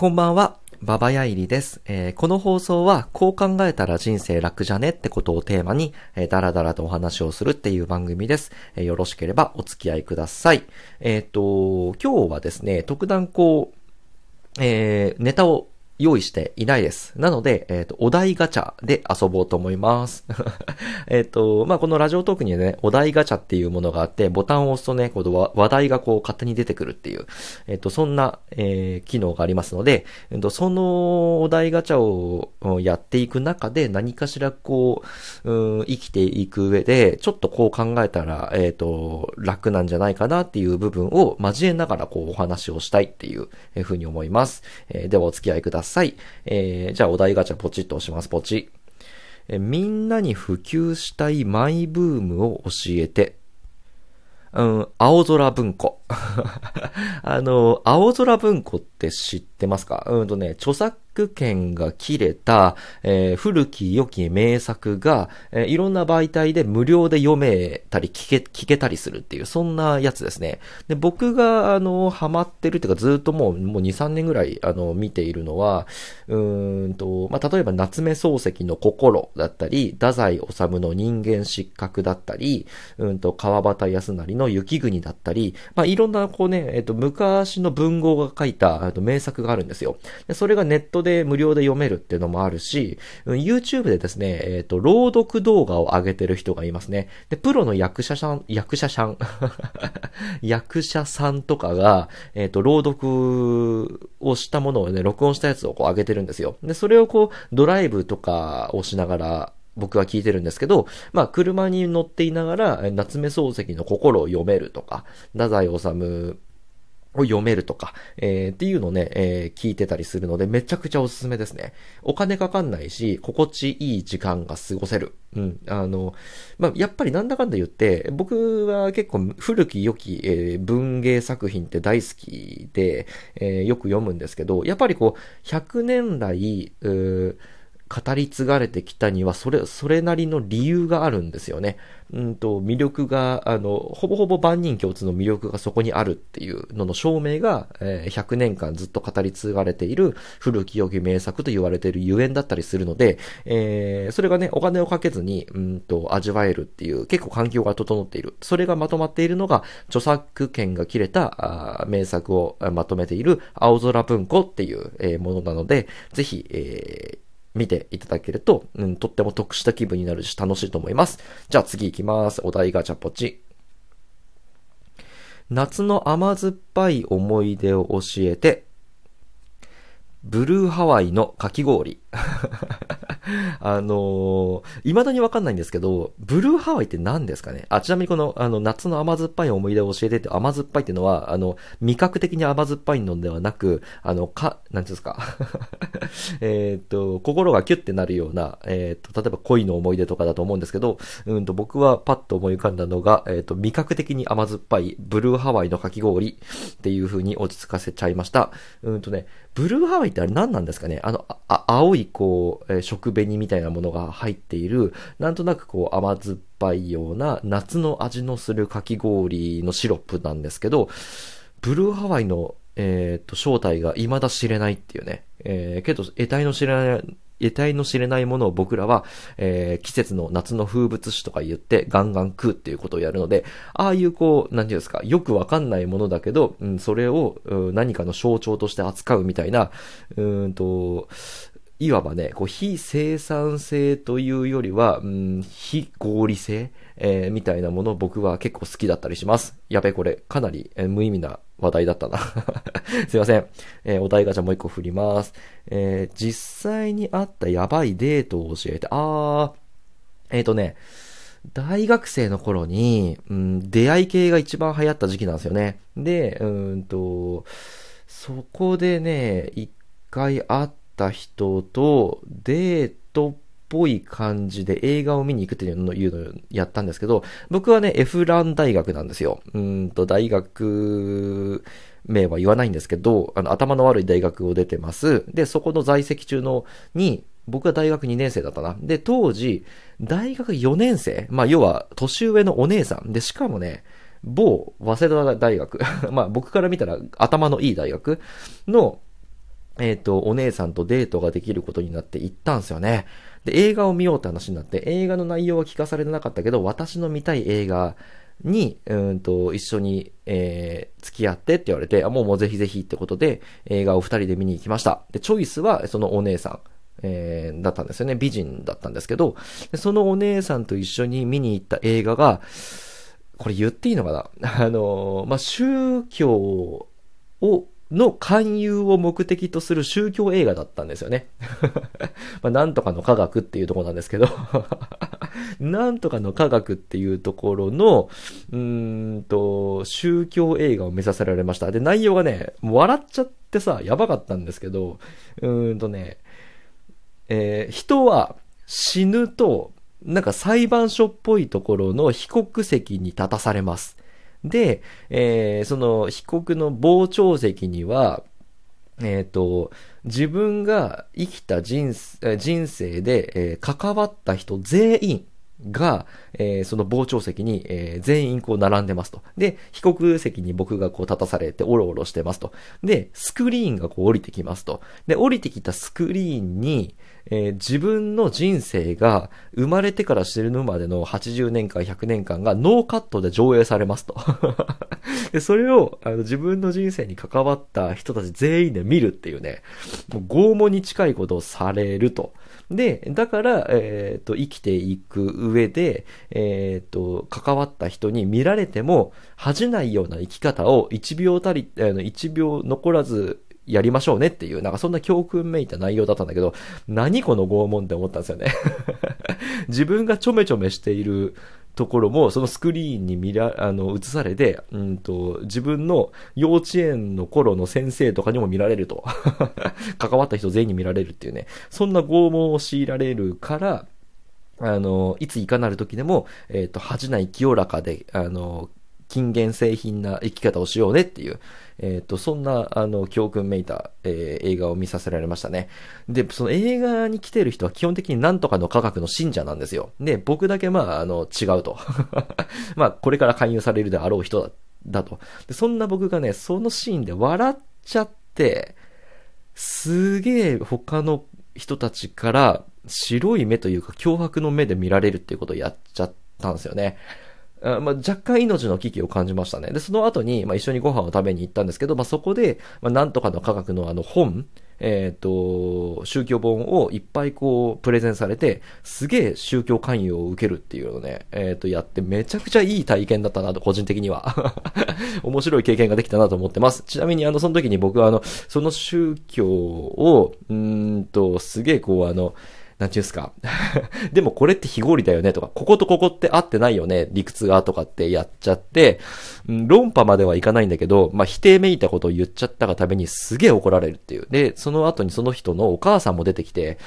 こんばんは、ババヤイリです、えー、この放送は、こう考えたら人生楽じゃねってことをテーマに、えー、だらだらとお話をするっていう番組です。えー、よろしければお付き合いください。えっ、と、今日はですね、特段こう、えー、ネタを用意していないです。なので、えっ、ー、と、お題ガチャで遊ぼうと思います。えっと、まあ、このラジオトークにはね、お題ガチャっていうものがあって、ボタンを押すとね、この話題がこう勝手に出てくるっていう、えっ、ー、と、そんな、えー、機能がありますので、えっと、そのお題ガチャをやっていく中で何かしらこう、うん、生きていく上で、ちょっとこう考えたら、えっ、と、楽なんじゃないかなっていう部分を交えながらこうお話をしたいっていうふうに思います。えではお付き合いください。さい。えー、じゃあお題ガチャポチッと押します。ポチ。えみんなに普及したいマイブームを教えて。うん、青空文庫。あの、青空文庫って知ってますか？うんとね、著作権が切れた、えー、古き良き名作が、えー、いろんな媒体で無料で読めたり聞け、聞けたりするっていう、そんなやつですね。で、僕が、あの、ハマってるっていうか、ずっともう、もう2、3年ぐらい、あの、見ているのは、うんと、まあ、例えば、夏目漱石の心だったり、太宰治の人間失格だったり、うんと、川端康成の雪国だったり、まあ、いろんな、こうね、えっと、昔の文豪が書いた、と名作があるんですよ。でそれがネットで無料で読めるっていうのもあるし、YouTube でですね、えっ、と、朗読動画を上げてる人がいますね。で、プロの役者さん、役者さん 役者さんとかが、えっ、と、朗読をしたものをね、録音したやつをこう上げてるんですよ。で、それをこう、ドライブとかをしながら、僕は聞いてるんですけど、まあ、車に乗っていながら、夏目漱石の心を読めるとか、太宰治を読めるとか、えー、っていうのをね、えー、聞いてたりするので、めちゃくちゃおすすめですね。お金かかんないし、心地いい時間が過ごせる。うん。あの、まあ、やっぱりなんだかんだ言って、僕は結構古き良き、えー、文芸作品って大好きで、えー、よく読むんですけど、やっぱりこう、100年来、う語り継がれてきたには、それ、それなりの理由があるんですよね。うんと、魅力が、あの、ほぼほぼ万人共通の魅力がそこにあるっていうのの証明が、えー、100年間ずっと語り継がれている古き良き名作と言われているゆえんだったりするので、えー、それがね、お金をかけずに、うんと、味わえるっていう、結構環境が整っている。それがまとまっているのが、著作権が切れた、あ名作をまとめている、青空文庫っていう、えー、ものなので、ぜひ、えー、見ていただけると、うん、とっても得した気分になるし楽しいと思います。じゃあ次行きます。お題ガチャポチ。夏の甘酸っぱい思い出を教えて、ブルーハワイのかき氷。あのー、未だにわかんないんですけど、ブルーハワイって何ですかね？あ、ちなみにこの、あの、夏の甘酸っぱい思い出を教えてって、甘酸っぱいっていうのは、あの、味覚的に甘酸っぱいのではなく、あの、か、なんていうんですか？えっと、心がキュッてなるような、えっ、と、例えば恋の思い出とかだと思うんですけど、うんと、僕はパッと思い浮かんだのが、えっ、と、味覚的に甘酸っぱい、ブルーハワイのかき氷っていう風に落ち着かせちゃいました。うんとね、ブルーハワイってあれ何なんですかね？あの、あ、青いこう、えー、食紅みたいなものが入っている、なんとなくこう甘酸っぱいような夏の味のするかき氷のシロップなんですけど、ブルーハワイの、えっ、ー、と、正体が未だ知れないっていうね。えー、けど、得体の知れない、得体の知れないものを僕らは、えー、季節の夏の風物詩とか言ってガンガン食うっていうことをやるので、ああいうこう、何て言うんですか、よくわかんないものだけど、うん、それを、何かの象徴として扱うみたいな、うんと、いわばね、こう、非生産性というよりは、うん、非合理性、えー、みたいなもの僕は結構好きだったりします。やべ、これ、かなり、えー、無意味な話題だったな すいません。えー、お題ガチャもう一個振ります。え、実際にあったやばいデートを教えて、あー、えっ、とね、大学生の頃に、うん、出会い系が一番流行った時期なんですよね。で、うんと、そこでね、一回会った人とデートっぽい感じで映画を見に行くっていうのをやったんですけど、僕はね、エフラン大学なんですよ。うんと、大学名は言わないんですけど、あの、頭の悪い大学を出てます。で、そこの在籍中のに、僕は大学2年生だったな。で、当時、大学4年生。まあ、要は、年上のお姉さん。で、しかもね、某、早稲田大学。まあ、僕から見たら頭のいい大学の、えっ、と、お姉さんとデートができることになって行ったんですよね。で、映画を見ようって話になって、映画の内容は聞かされてなかったけど、私の見たい映画に、うんと、一緒に、えー、付き合ってって言われて、あ、もうもうぜひぜひってことで、映画を二人で見に行きました。で、チョイスは、そのお姉さん。えー、だったんですよね。美人だったんですけど、そのお姉さんと一緒に見に行った映画が、これ言っていいのかな？あの、まあ、宗教をの勧誘を目的とする宗教映画だったんですよね。まあ、なんとかの科学っていうところなんですけど なんとかの科学っていうところの、うんと、宗教映画を目指されました。で、内容がね、もう笑っちゃってさ、やばかったんですけど、うんとね、えー、人は死ぬと、なんか裁判所っぽいところの被告席に立たされます。で、えー、その被告の傍聴席には、えっ、ー、と、自分が生きた人生で、えー、関わった人全員が、えー、その傍聴席に、えー、全員こう並んでますと。で、被告席に僕がこう立たされておろおろしてますと。で、スクリーンがこう降りてきますと。で、降りてきたスクリーンに、えー、自分の人生が生まれてから死ぬまでの80年間、100年間がノーカットで上映されますと。で、それをあの自分の人生に関わった人たち全員で見るっていうね、もう拷問に近いことをされると。で、だから、えっ、ー、と、生きていく上で、えっ、ー、と、関わった人に見られても、恥じないような生き方を1秒たり、あの、1秒残らずやりましょうねっていう、なんかそんな教訓めいた内容だったんだけど、何この拷問って思ったんですよね。自分がちょめちょめしているところも、そのスクリーンに見ら、あの、映されて、うんと、自分の幼稚園の頃の先生とかにも見られると。関わった人全員に見られるっていうね、そんな拷問を強いられるから、あの、いついかなる時でも、えっ、ー、と、恥じない清らかで、あの、金言製品な生き方をしようねっていう、えっ、ー、と、そんな、あの、教訓めいた、えー、映画を見させられましたね。で、その映画に来てる人は基本的になんとかの科学の信者なんですよ。で、僕だけまあ、あの、違うと。まあ、これから勧誘されるであろう人だだとで。そんな僕がね、そのシーンで笑っちゃって、すげえ他の人たちから白い目というか脅迫の目で見られるっていうことをやっちゃったんですよね。まあ、若干命の危機を感じましたね。で、その後に、まあ、一緒にご飯を食べに行ったんですけど、まあ、そこで、まあ、なんとかの科学のあの本、えっ、ー、と、宗教本をいっぱいこう、プレゼンされて、すげえ宗教勧誘を受けるっていうのをね、えっ、ー、と、やって、めちゃくちゃいい体験だったなと、個人的には。面白い経験ができたなと思ってます。ちなみに、あの、その時に僕は、あの、その宗教を、うんと、すげえこう、あの、なんちゅうすか？でもこれって非合理だよねとか、こことここって合ってないよね、理屈がとかってやっちゃって、うん、論破まではいかないんだけど、まあ、否定めいたことを言っちゃったがためにすげえ怒られるっていう。で、その後にその人のお母さんも出てきて、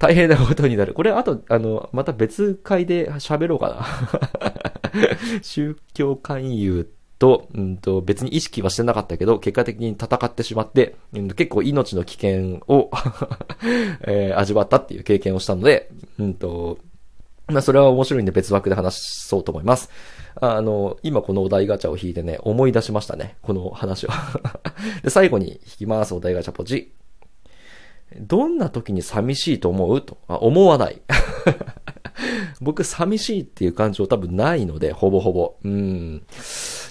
大変なことになる。これ、あと、あの、また別会で喋ろうかな。宗教勧誘と、うんと、別に意識はしてなかったけど、結果的に戦ってしまって、うん、結構命の危険を えー、味わったっていう経験をしたので、うんと、まあ、それは面白いんで別枠で話そうと思います。あの、今このお題ガチャを引いてね、思い出しましたね。この話を で、最後に引きます、お題ガチャポチ。どんな時に寂しいと思う？と。あ、思わない。僕、寂しいっていう感情多分ないので、ほぼほぼ。うん。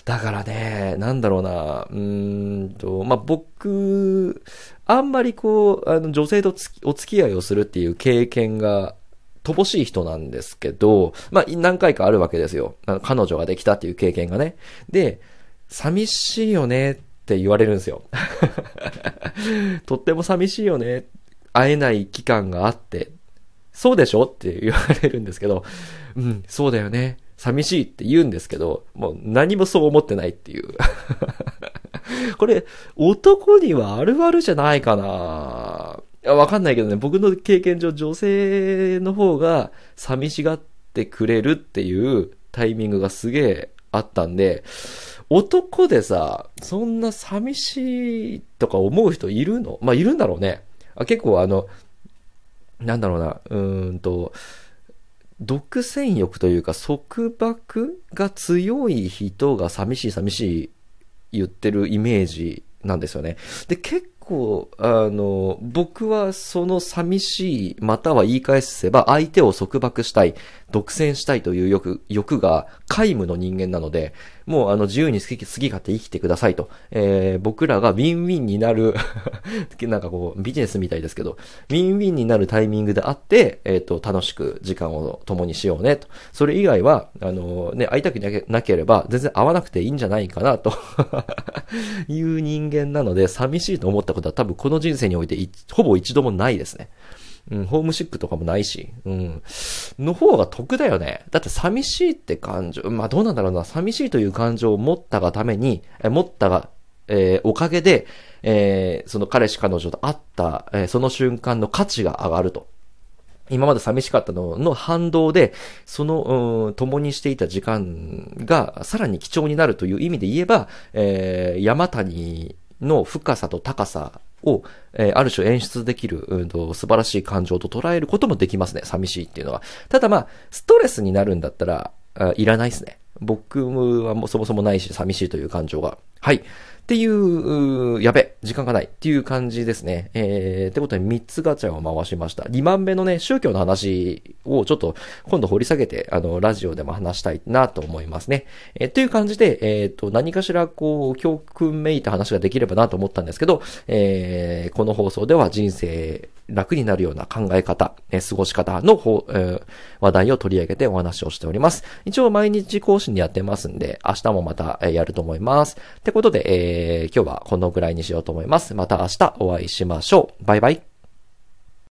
だからね、なんだろうな、うんと、まあ、僕、あんまりこう、あの、女性とお付き合いをするっていう経験が、乏しい人なんですけど、まあ、何回かあるわけですよ。あの彼女ができたっていう経験がね。で、寂しいよねって言われるんですよ。とっても寂しいよね。会えない期間があって。そうでしょ？って言われるんですけど、うん、そうだよね。寂しいって言うんですけど、もう何もそう思ってないっていう。これ、男にはあるあるじゃないかなわかんないけどね、僕の経験上、女性の方が寂しがってくれるっていうタイミングがすげえあったんで、男でさ、そんな寂しいとか思う人いるの？まあ、いるんだろうね。あ結構あの、なんだろうな、うーんと、独占欲というか束縛が強い人が寂しい寂しい言ってるイメージなんですよね。で、結構、あの、僕はその寂しい、または言い返せば相手を束縛したい、独占したいという欲、欲が皆無の人間なので、もうあの自由に好き、好き勝手生きてくださいと。えー、僕らがウィンウィンになる なんかこう、ビジネスみたいですけど、ウィンウィンになるタイミングであって、えっ、ー、と、楽しく時間を共にしようねと。それ以外は、あのね、会いたくなければ全然会わなくていいんじゃないかなと いう人間なので、寂しいと思ったことは多分この人生においてほぼ一度もないですね。うん、ホームシックとかもないし、うん、の方が得だよね。だって寂しいって感情、まあどうなんだろうな、寂しいという感情を持ったがために、え持ったが、えー、おかげで、えー、その彼氏彼女と会った、えー、その瞬間の価値が上がると。今まで寂しかったのの反動で、その、うん、共にしていた時間がさらに貴重になるという意味で言えば、えー、山谷の深さと高さを、えー、ある種演出できる、うんと、素晴らしい感情と捉えることもできますね。寂しいっていうのは。ただまあ、ストレスになるんだったら、いらないですね。僕はもうそもそもないし、寂しいという感情が。はい。っていう、やべ、時間がないっていう感じですね。えー、ってことで3つガチャを回しました。2番目のね、宗教の話をちょっと今度掘り下げて、あの、ラジオでも話したいなと思いますね。えー、という感じで、えっ、ー、と、何かしらこう、教訓めいた話ができればなと思ったんですけど、えー、この放送では人生楽になるような考え方、え、過ごし方の方、えー、話題を取り上げてお話をしております。一応毎日更新でやってますんで、明日もまた、え、やると思います。ってことで、えー、今日はこのぐらいにしようと思います。また明日お会いしましょう。バイバイ。